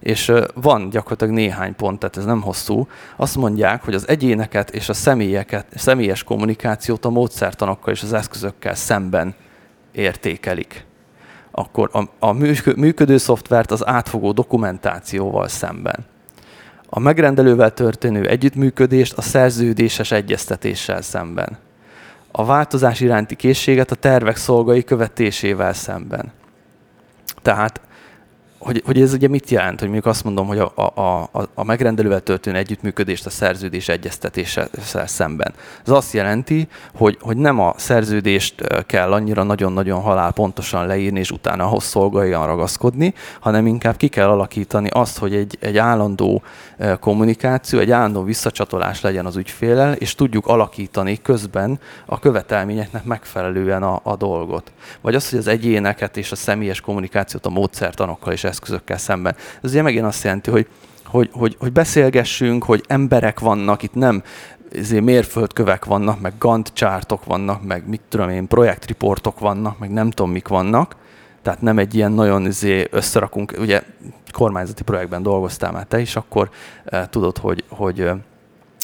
és van gyakorlatilag néhány pont, tehát ez nem hosszú. Azt mondják, hogy az egyéneket és a személyeket, személyes kommunikációt a módszertanokkal és az eszközökkel szemben értékelik. Akkor a, a működő szoftvert az átfogó dokumentációval szemben. A megrendelővel történő együttműködést a szerződéses egyeztetéssel szemben. a változás iránti készséget a tervek szolgai követésével szemben. Tehát hogy, hogy ez ugye mit jelent, hogy mondjuk azt mondom, hogy a, a, a, a megrendelővel történő együttműködést a szerződés egyeztetéssel szemben. Ez azt jelenti, hogy, hogy nem a szerződést kell annyira nagyon-nagyon halál pontosan leírni, és utána ahhoz szolgáljan ragaszkodni, hanem inkább ki kell alakítani azt, hogy egy, egy állandó kommunikáció, egy állandó visszacsatolás legyen az ügyfélel, és tudjuk alakítani közben a követelményeknek megfelelően a, a dolgot. Vagy az, hogy az egyéneket és a személyes kommunikációt a módszertanokkal és eszközökkel szemben. Ez ugye megint azt jelenti, hogy, hogy, hogy, hogy beszélgessünk, hogy emberek vannak, itt nem ezért mérföldkövek vannak, meg Gantt csártok vannak, meg mit tudom én, projektriportok vannak, meg nem tudom mik vannak, tehát nem egy ilyen nagyon izé összerakunk, ugye kormányzati projektben dolgoztál már te is, akkor e, tudod, hogy, hogy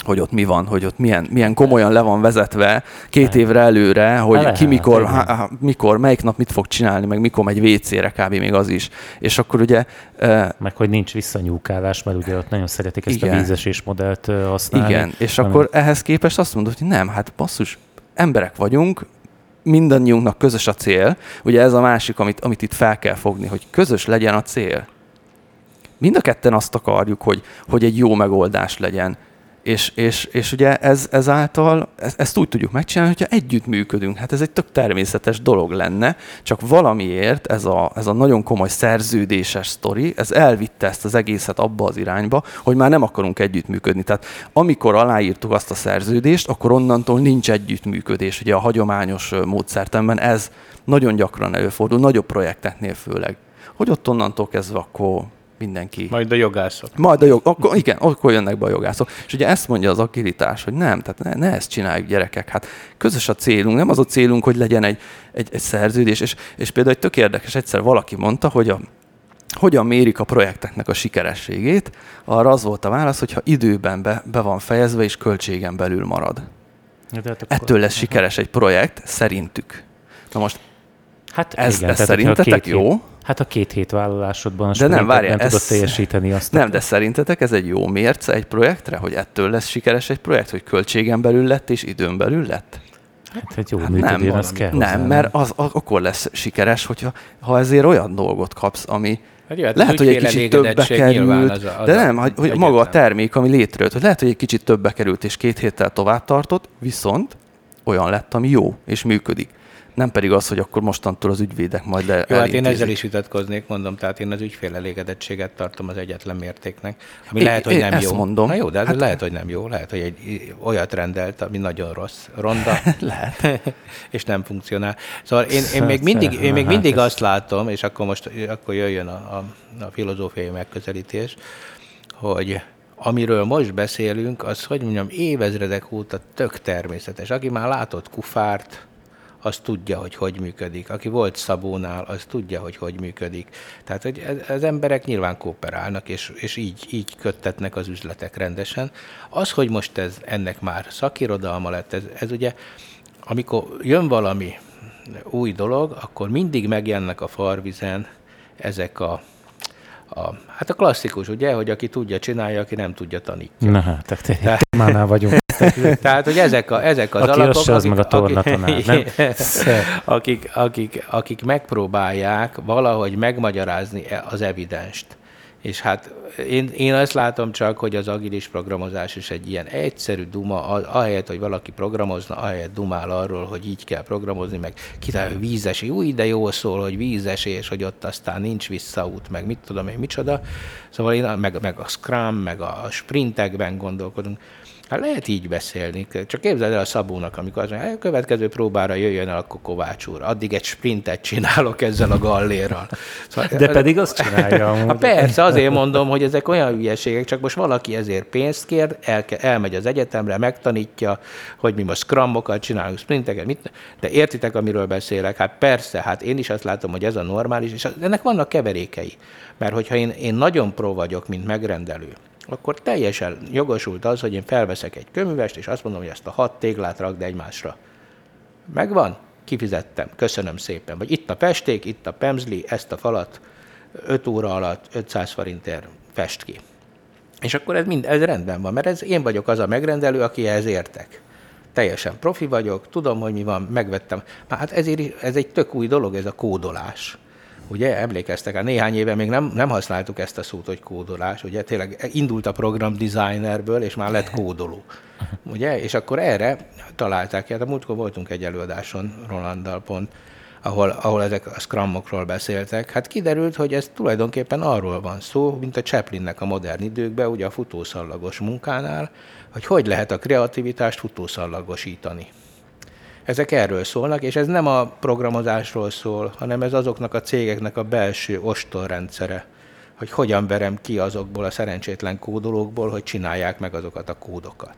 hogy ott mi van, hogy ott milyen, milyen komolyan le van vezetve két évre előre, hogy Lehet, ki mikor, há, mikor, melyik nap mit fog csinálni, meg mikor megy WC-re, kb. még az is. És akkor ugye... Meg hogy nincs visszanyúkálás, mert ugye ott nagyon szeretik ezt igen. a vízesés modellt használni. Igen, és hanem... akkor ehhez képest azt mondod, hogy nem, hát basszus, emberek vagyunk, mindannyiunknak közös a cél. Ugye ez a másik, amit, amit itt fel kell fogni, hogy közös legyen a cél. Mind a ketten azt akarjuk, hogy, hogy egy jó megoldás legyen és, és, és ugye ez, ezáltal ezt, úgy tudjuk megcsinálni, hogyha együtt működünk. Hát ez egy tök természetes dolog lenne, csak valamiért ez a, ez a nagyon komoly szerződéses sztori, ez elvitte ezt az egészet abba az irányba, hogy már nem akarunk együttműködni. Tehát amikor aláírtuk azt a szerződést, akkor onnantól nincs együttműködés. Ugye a hagyományos módszertemben ez nagyon gyakran előfordul, nagyobb projekteknél főleg. Hogy ott onnantól kezdve akkor mindenki. Majd a jogászok. Majd a jog, akkor, igen, akkor jönnek be a jogászok. És ugye ezt mondja az agilitás, hogy nem, tehát ne, ne ezt csináljuk gyerekek. Hát közös a célunk, nem az a célunk, hogy legyen egy, egy, egy szerződés. És, és például egy tök érdekes, egyszer valaki mondta, hogy a, hogyan mérik a projekteknek a sikerességét, arra az volt a válasz, hogyha időben be, be van fejezve és költségen belül marad. Ja, hát akkor... Ettől lesz sikeres egy projekt, szerintük. Na most Hát ez, igen, ez szerintetek jó? Hét, hát a két hét vállalásodban a de nem, várjál, nem tudod teljesíteni azt. Nem, de szerintetek ez egy jó mérce egy projektre, hogy ettől lesz sikeres egy projekt, hogy költségen belül lett és időn belül lett? Hát egy jó hát működés, nem, az kell Nem, hozzá. mert az, az, akkor lesz sikeres, hogyha ha ezért olyan dolgot kapsz, ami, Hát jó, hát lehet, hogy egy kicsit többbe került, az a, az de nem, hogy, hogy maga a termék, ami létrejött, hogy lehet, hogy egy kicsit többbe került, és két héttel tovább tartott, viszont olyan lett, ami jó, és működik nem pedig az, hogy akkor mostantól az ügyvédek majd le. Jó, hát én ezzel is vitatkoznék, mondom, tehát én az ügyfél elégedettséget tartom az egyetlen mértéknek, ami é, lehet, hogy nem jó. mondom. Na jó, de ez hát, lehet, hogy nem jó. Lehet, hogy egy olyat rendelt, ami nagyon rossz, ronda. lehet. és nem funkcionál. Szóval én, én még mindig, én még mindig azt látom, és akkor most akkor jöjjön a, a, a filozófiai megközelítés, hogy amiről most beszélünk, az, hogy mondjam, évezredek óta tök természetes. Aki már látott kufárt, az tudja, hogy hogy működik. Aki volt Szabónál, az tudja, hogy hogy működik. Tehát hogy az emberek nyilván kooperálnak, és, és így, így köttetnek az üzletek rendesen. Az, hogy most ez ennek már szakirodalma lett, ez, ez ugye, amikor jön valami új dolog, akkor mindig megjelennek a farvizen ezek a a, hát a klasszikus, ugye, hogy aki tudja, csinálja, aki nem tudja, tanítja. Na hát, tehát mánál vagyunk. Tehát, hogy ezek, a, ezek az aki alapok, az akik, meg a tornatonál, akik, nem? akik, akik, akik megpróbálják valahogy megmagyarázni e- az evidenst. És hát én, én azt látom csak, hogy az agilis programozás is egy ilyen egyszerű duma, ahelyett, hogy valaki programozna, ahelyett dumál arról, hogy így kell programozni, meg kitalálja vízesi, új, de jó szól, hogy vízesés, hogy ott aztán nincs visszaút, meg mit tudom én, micsoda. Szóval én, meg, meg a Scrum, meg a sprintekben gondolkodunk. Hát lehet így beszélni. Csak képzeld el a Szabónak, amikor az mondja, a következő próbára jöjjön el a Kovács úr. Addig egy sprintet csinálok ezzel a gallérral. Szóval, De pedig azt csinálja. Hát persze, azért mondom, hogy ezek olyan hülyeségek, csak most valaki ezért pénzt kér, el, elmegy az egyetemre, megtanítja, hogy mi most scrumokat csinálunk, sprinteket, mit, de értitek, amiről beszélek? Hát persze, hát én is azt látom, hogy ez a normális, és ennek vannak keverékei. Mert hogyha én, én nagyon pro vagyok, mint megrendelő, akkor teljesen jogosult az, hogy én felveszek egy köművest, és azt mondom, hogy ezt a hat téglát rakd egymásra. Megvan? Kifizettem. Köszönöm szépen. Vagy itt a pesték, itt a pemzli, ezt a falat 5 óra alatt 500 forintért fest ki. És akkor ez mind, ez rendben van, mert ez én vagyok az a megrendelő, aki ehhez értek. teljesen profi vagyok, tudom, hogy mi van, megvettem. Hát ezért ez egy tök új dolog, ez a kódolás. Ugye, emlékeztek, hát néhány éve még nem, nem használtuk ezt a szót, hogy kódolás, ugye, tényleg indult a program designerből, és már lett kódoló. Ugye, és akkor erre találták ki, hát a múltkor voltunk egy előadáson Rolanddal pont, ahol, ahol ezek a scrumokról beszéltek, hát kiderült, hogy ez tulajdonképpen arról van szó, mint a Chaplinnek a modern időkben, ugye a futószallagos munkánál, hogy hogy lehet a kreativitást futószallagosítani. Ezek erről szólnak, és ez nem a programozásról szól, hanem ez azoknak a cégeknek a belső ostorrendszere, hogy hogyan verem ki azokból a szerencsétlen kódolókból, hogy csinálják meg azokat a kódokat.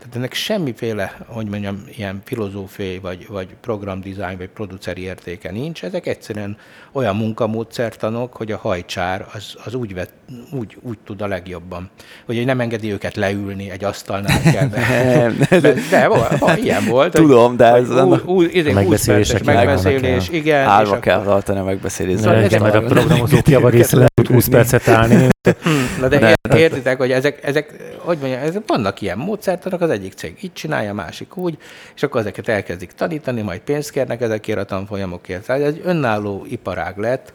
Tehát ennek semmiféle, hogy mondjam, ilyen filozófiai, vagy, vagy programdesign, vagy produceri értéke nincs. Ezek egyszerűen olyan munkamódszertanok, hogy a hajcsár az, az úgy, vet, úgy, úgy tud a legjobban. Hogy nem engedi őket leülni egy asztalnál kell. nem, de, de, de de, ilyen volt. Tudom, de ez új, új, izé, megbeszélések megbeszélés, igen. Állva kell tartani a megbeszélést. Szóval igen, mert a programozók le tud 20 percet állni. Na de értitek, hogy ezek, ezek, hogy mondjam, ezek vannak ilyen módszertanok, az egyik cég így csinálja, a másik úgy, és akkor ezeket elkezdik tanítani, majd pénzt kérnek ezekért a tanfolyamokért. Tehát ez egy önálló iparág lett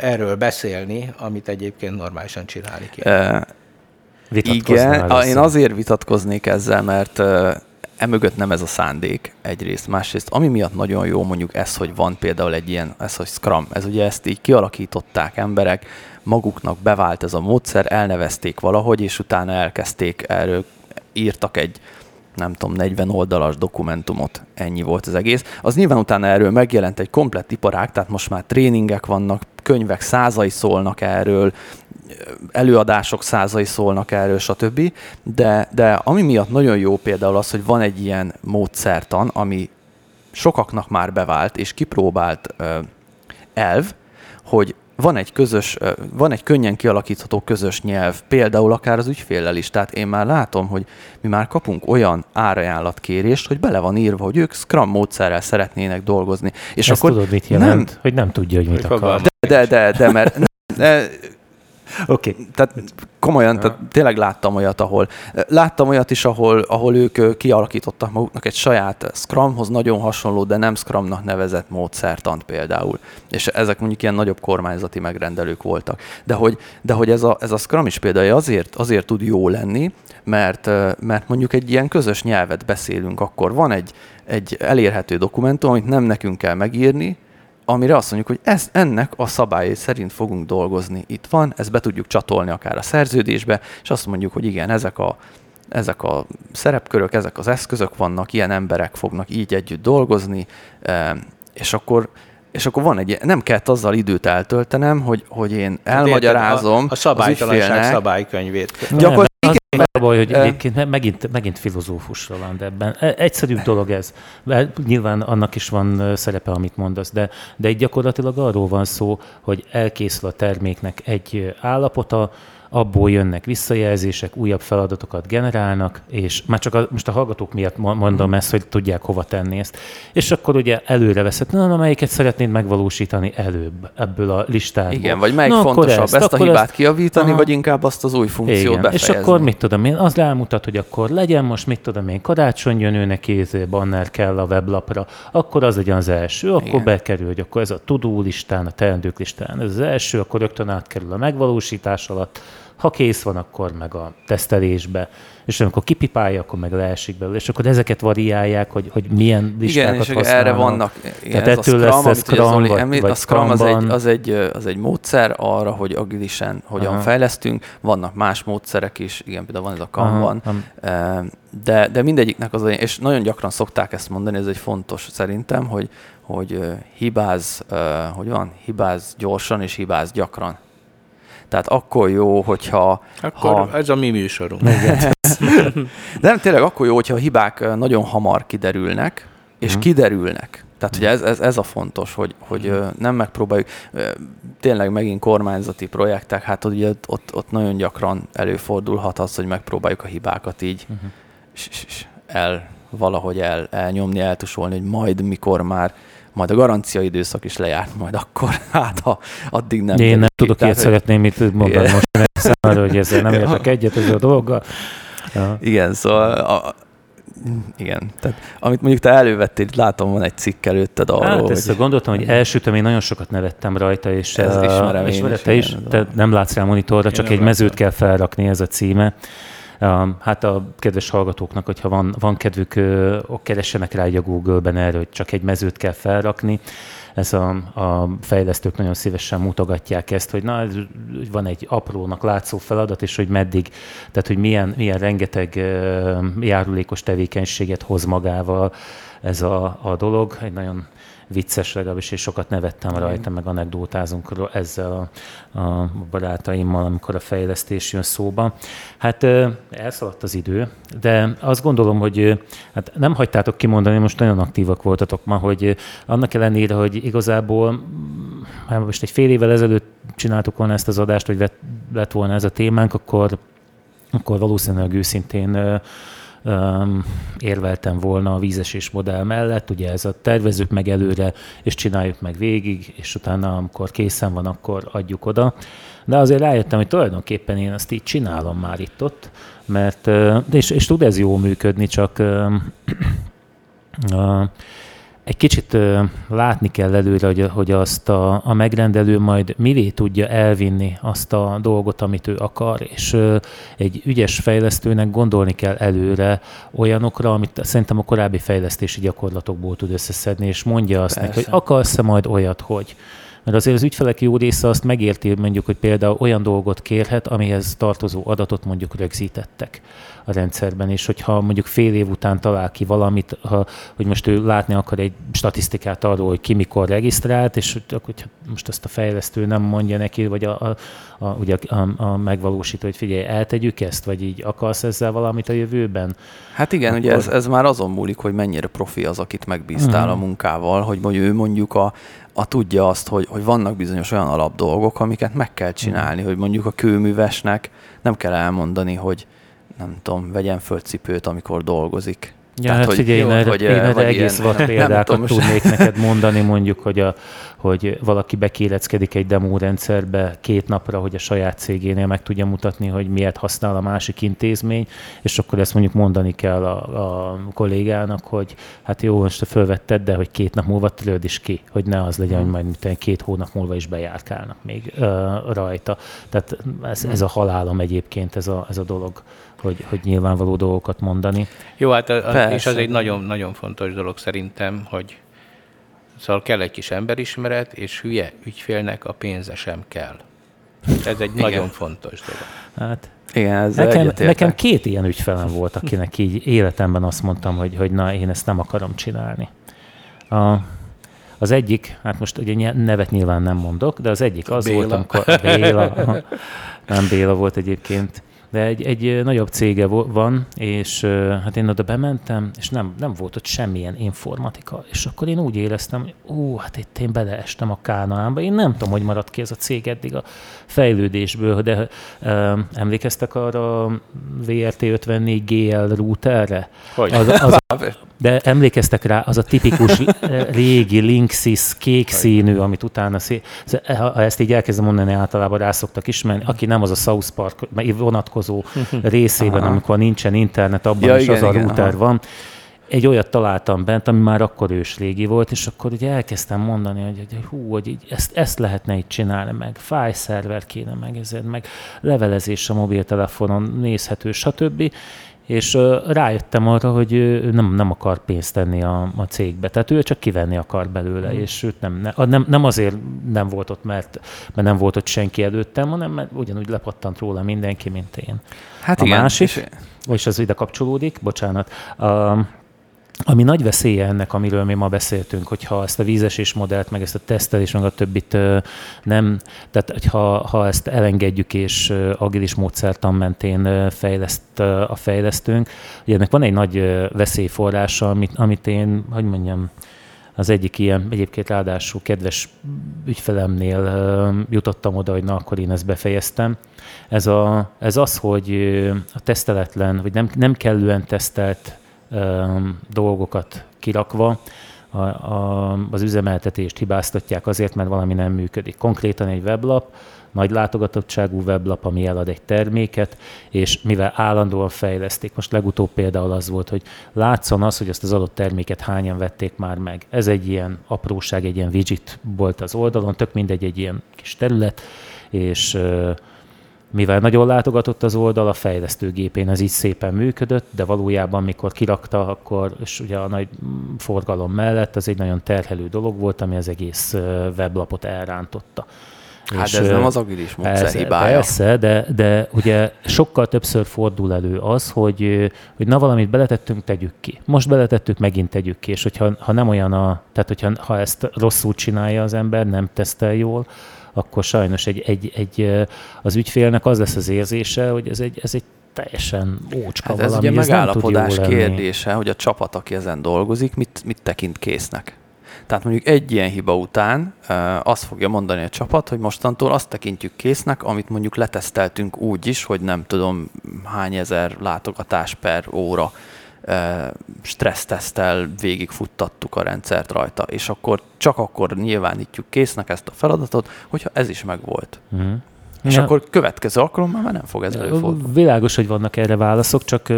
erről beszélni, amit egyébként normálisan csinálni kell. Igen, én azért vitatkoznék ezzel, mert emögött nem ez a szándék egyrészt. Másrészt, ami miatt nagyon jó mondjuk ez, hogy van például egy ilyen, ez, hogy Scrum, ez ugye ezt így kialakították emberek, maguknak bevált ez a módszer, elnevezték valahogy, és utána elkezdték erről, írtak egy nem tudom, 40 oldalas dokumentumot, ennyi volt az egész. Az nyilván utána erről megjelent egy komplett iparág, tehát most már tréningek vannak, könyvek százai szólnak erről, előadások százai szólnak erről, stb. De, de ami miatt nagyon jó például az, hogy van egy ilyen módszertan, ami sokaknak már bevált és kipróbált elv, hogy van egy közös, van egy könnyen kialakítható közös nyelv, például akár az ügyféllel is. Tehát én már látom, hogy mi már kapunk olyan árajánlatkérést, hogy bele van írva, hogy ők Scrum módszerrel szeretnének dolgozni. És Ezt akkor tudod, mit jelent? Nem, hogy nem tudja, hogy mit akar. De, de, de, de mert de, Oké. Okay. Tehát komolyan, tehát tényleg láttam olyat, ahol láttam olyat is, ahol, ahol ők kialakítottak maguknak egy saját Scrumhoz nagyon hasonló, de nem Scrumnak nevezett módszertant például. És ezek mondjuk ilyen nagyobb kormányzati megrendelők voltak. De hogy, de hogy ez, a, ez a Scrum is például azért, azért tud jó lenni, mert, mert mondjuk egy ilyen közös nyelvet beszélünk, akkor van egy, egy elérhető dokumentum, amit nem nekünk kell megírni, amire azt mondjuk, hogy ez, ennek a szabályai szerint fogunk dolgozni. Itt van, ezt be tudjuk csatolni akár a szerződésbe, és azt mondjuk, hogy igen, ezek a, ezek a szerepkörök, ezek az eszközök vannak, ilyen emberek fognak így együtt dolgozni, és akkor és akkor van egy, nem kellett azzal időt eltöltenem, hogy, hogy én elmagyarázom a, a szabálytalanság szabálykönyvét. Gyakorlatilag igen. Az a baj, hogy egyébként megint, megint filozófusra van, de ebben e, egyszerűbb dolog ez. Nyilván annak is van szerepe, amit mondasz, de, de itt gyakorlatilag arról van szó, hogy elkészül a terméknek egy állapota, abból jönnek visszajelzések, újabb feladatokat generálnak, és már csak a, most a hallgatók miatt mondom ezt, hogy tudják hova tenni ezt. És akkor ugye előre veszed, na, na melyiket szeretnéd megvalósítani előbb ebből a listából. Igen, vagy melyik na, fontosabb, ezt, ezt a hibát ezt, kiavítani, aha. vagy inkább azt az új funkciót Igen. befejezni. És akkor mit tudom én, az rámutat, hogy akkor legyen most, mit tudom én, karácsony jön őnek izé, banner kell a weblapra, akkor az legyen az első, akkor Igen. bekerül, hogy akkor ez a tudó listán, a teendők listán, ez az első, akkor rögtön átkerül a megvalósítás alatt, ha kész van, akkor meg a tesztelésbe, és amikor kipipálja, akkor meg leesik belőle, és akkor ezeket variálják, hogy, hogy milyen listákat igen, és használnak. erre vannak. Igen, Tehát ez ettől a Scrum, lesz Scrum, Zoli vagy, említ, vagy a Scrum az egy, az, egy, az egy módszer arra, hogy agilisen hogyan Aha. fejlesztünk. Vannak más módszerek is, igen, például van ez a Kanban, de, de mindegyiknek az, és nagyon gyakran szokták ezt mondani, ez egy fontos szerintem, hogy, hogy hibáz, hogy van, hibáz gyorsan és hibáz gyakran. Tehát akkor jó, hogyha... Akkor ha... ez a mi műsorunk. nem, tényleg akkor jó, hogyha a hibák nagyon hamar kiderülnek, és uh-huh. kiderülnek. Tehát ugye ez, ez, ez a fontos, hogy, hogy uh-huh. nem megpróbáljuk, tényleg megint kormányzati projektek, hát ugye ott, ott nagyon gyakran előfordulhat az, hogy megpróbáljuk a hibákat így uh-huh. el, valahogy el, elnyomni, eltusolni, hogy majd mikor már majd a garancia időszak is lejárt, majd akkor, hát ha addig nem. Én nem tudok ilyet hogy... szeretném mit mondani most, mert számára, hogy ezzel nem értek egyet ezzel a dologgal. Ja. Igen, szóval a, Igen. Tehát, amit mondjuk te elővettél, látom, van egy cikk előtted arról. Hát ezt hogy... gondoltam, hogy elsütöm, én nagyon sokat nevettem rajta, és, ez uh, ismerem és én is, te is, te nem látsz rá monitorra, én csak egy mezőt kell felrakni, ez a címe. Hát a kedves hallgatóknak, hogyha van, van kedvük, keressenek rá a Google-ben erre, hogy csak egy mezőt kell felrakni. Ez a, a fejlesztők nagyon szívesen mutogatják ezt, hogy na, van egy aprónak látszó feladat, és hogy meddig, tehát hogy milyen, milyen rengeteg járulékos tevékenységet hoz magával ez a, a dolog. Egy nagyon vicces legalábbis, és sokat nevettem rajta, meg anekdótázunk ezzel a, a barátaimmal, amikor a fejlesztés jön szóba. Hát elszaladt az idő, de azt gondolom, hogy hát nem hagytátok kimondani, most nagyon aktívak voltatok ma, hogy annak ellenére, hogy igazából hát most egy fél évvel ezelőtt csináltuk volna ezt az adást, hogy lett volna ez a témánk, akkor, akkor valószínűleg őszintén érveltem volna a vízesés modell mellett, ugye ez a tervezők meg előre, és csináljuk meg végig, és utána, amikor készen van, akkor adjuk oda. De azért rájöttem, hogy tulajdonképpen én azt így csinálom már itt-ott, mert, és, és tud ez jól működni, csak egy kicsit látni kell előre, hogy, hogy azt a, a megrendelő majd mivé tudja elvinni azt a dolgot, amit ő akar, és egy ügyes fejlesztőnek gondolni kell előre olyanokra, amit szerintem a korábbi fejlesztési gyakorlatokból tud összeszedni, és mondja azt neki, hogy akarsz-e majd olyat, hogy mert azért az ügyfelek jó része azt megérti, mondjuk, hogy például olyan dolgot kérhet, amihez tartozó adatot mondjuk rögzítettek a rendszerben, és hogyha mondjuk fél év után talál ki valamit, ha, hogy most ő látni akar egy statisztikát arról, hogy ki mikor regisztrált, és hogy most ezt a fejlesztő nem mondja neki, vagy a, a, a, ugye a, a megvalósító, hogy figyelj, eltegyük ezt, vagy így akarsz ezzel valamit a jövőben? Hát igen, Akkor... ugye ez, ez már azon múlik, hogy mennyire profi az, akit megbíztál uh-huh. a munkával, hogy mondjuk ő mondjuk a, a tudja azt, hogy, hogy vannak bizonyos olyan alapdolgok, amiket meg kell csinálni, uh-huh. hogy mondjuk a kőművesnek nem kell elmondani, hogy nem tudom, vegyen földcipőt, amikor dolgozik. Ja, Tehát, hát hogy, figyelj, jó, én hogy, én erre egész ilyen, vad példákat tudnék neked mondani, mondjuk, hogy, a, hogy valaki bekéleckedik egy demo rendszerbe két napra, hogy a saját cégénél meg tudja mutatni, hogy miért használ a másik intézmény, és akkor ezt mondjuk mondani kell a, a kollégának, hogy hát jó, most fölvetted, de hogy két nap múlva törőd is ki, hogy ne az legyen, hogy majd két hónap múlva is bejárkálnak még uh, rajta. Tehát ez, ez a halálom egyébként, ez a, ez a dolog hogy, hogy nyilvánvaló dolgokat mondani. Jó, hát a, és az egy nagyon-nagyon fontos dolog szerintem, hogy szóval kell egy kis emberismeret, és hülye ügyfélnek a pénze sem kell. Ez egy nagyon fontos dolog. Hát igen, ez nekem, nekem két ilyen ügyfelem volt, akinek így életemben azt mondtam, hogy, hogy na, én ezt nem akarom csinálni. A, az egyik, hát most ugye nevet nyilván nem mondok, de az egyik az Béla. volt, amikor Béla, nem Béla volt egyébként, de egy, egy nagyobb cége van, és hát én oda bementem, és nem, nem volt ott semmilyen informatika. És akkor én úgy éreztem, hogy ó, hát itt én beleestem a kánaánba. Én nem tudom, hogy maradt ki ez a cég eddig a fejlődésből, de uh, emlékeztek arra a VRT 54 GL routerre? Hogy? Az, az, de emlékeztek rá, az a tipikus régi Linksys kék színű, amit utána szé... ha ezt így elkezdem mondani, általában rá szoktak ismerni, aki nem az a South Park vonatkozó részében, Aha. amikor nincsen internet, abban ja, is igen, az a router van. Egy olyat találtam bent, ami már akkor ős régi volt, és akkor ugye elkezdtem mondani, hogy, hogy hú, hogy így ezt, ezt lehetne így csinálni, meg fájszerver kéne, meg ezért, meg levelezés a mobiltelefonon nézhető, stb és rájöttem arra, hogy ő nem, nem akar pénzt tenni a, a cégbe. Tehát ő csak kivenni akar belőle, mm. és őt nem, nem, nem azért nem volt ott, mert, mert nem volt ott senki előttem, hanem mert ugyanúgy lepattant róla mindenki, mint én. Hát a igen, másik, és... és az ide kapcsolódik, bocsánat, a, ami nagy veszélye ennek, amiről mi ma beszéltünk, hogyha ezt a vízesés modellt, meg ezt a tesztelés, meg a többit nem, tehát hogyha ha ezt elengedjük és agilis módszertan mentén fejleszt a fejlesztőnk, ugye ennek van egy nagy veszélyforrása, amit, amit én, hogy mondjam, az egyik ilyen, egyébként ráadásul kedves ügyfelemnél jutottam oda, hogy na, akkor én ezt befejeztem. Ez, a, ez az, hogy a teszteletlen, vagy nem, nem kellően tesztelt dolgokat kirakva, a, a, az üzemeltetést hibáztatják azért, mert valami nem működik. Konkrétan egy weblap, nagy látogatottságú weblap, ami elad egy terméket, és mivel állandóan fejlesztik. Most legutóbb például az volt, hogy látszon az, hogy ezt az adott terméket hányan vették már meg. Ez egy ilyen apróság, egy ilyen widget volt az oldalon, tök mindegy, egy ilyen kis terület, és mivel nagyon látogatott az oldal, a fejlesztőgépén ez így szépen működött, de valójában, mikor kirakta, akkor, és ugye a nagy forgalom mellett, az egy nagyon terhelő dolog volt, ami az egész weblapot elrántotta. Hát és ez nem az agilis módszer persze, hibája. Persze, de, de ugye sokkal többször fordul elő az, hogy, hogy na valamit beletettünk, tegyük ki. Most beletettük, megint tegyük ki. És hogyha ha nem olyan a, tehát hogyha ha ezt rosszul csinálja az ember, nem tesztel jól, akkor sajnos egy, egy, egy, az ügyfélnek az lesz az érzése, hogy ez egy, ez egy teljesen ócska hát ez valami. ugye megállapodás kérdése, hogy a csapat, aki ezen dolgozik, mit, mit tekint késznek. Tehát mondjuk egy ilyen hiba után azt fogja mondani a csapat, hogy mostantól azt tekintjük késznek, amit mondjuk leteszteltünk úgy is, hogy nem tudom hány ezer látogatás per óra stressztesztel végigfuttattuk a rendszert rajta, és akkor csak akkor nyilvánítjuk késznek ezt a feladatot, hogyha ez is megvolt. Uh-huh. És ja. akkor következő alkalommal már nem fog ez előfordulni. Világos, hogy vannak erre válaszok, csak...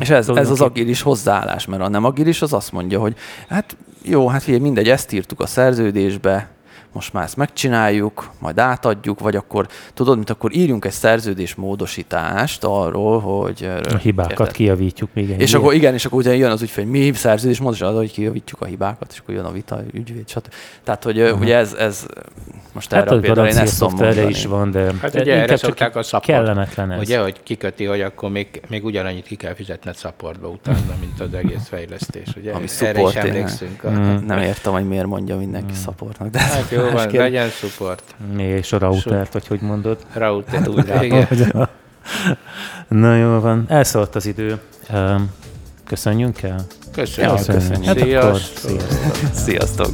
És ez, ez az agilis hozzáállás, mert a nem agilis az azt mondja, hogy hát jó, hát figyelj, mindegy, ezt írtuk a szerződésbe, most már ezt megcsináljuk, majd átadjuk, vagy akkor tudod, mint akkor írjunk egy szerződés módosítást arról, hogy... A hibákat érted? kijavítjuk még És akkor igen, és akkor ugye jön az ügyfél, hogy mi szerződés módosítás, hogy kijavítjuk a hibákat, és akkor jön a vita, ügyvéd, stb. Tehát, hogy uh-huh. ugye ez, ez most hát erre a például én ezt tudom is van, de hát ugye erre szokták a szaport, kellemetlen ez. Ugye, hogy kiköti, hogy akkor még, még ugyanannyit ki kell fizetned szaportba utána, mint az egész fejlesztés. Ugye? Ami erre is emlékszünk. Mm. Nem értem, hogy miért mondja mindenki mm. szaportnak. De hát jó van, legyen support. És a routert, vagy hogy mondod? Router, úgy igen. Na jó van, elszaladt az idő. Köszönjünk el? Köszönjük. Ja, köszönjük. Hát Sziasztok. Sziasztok. Sziasztok.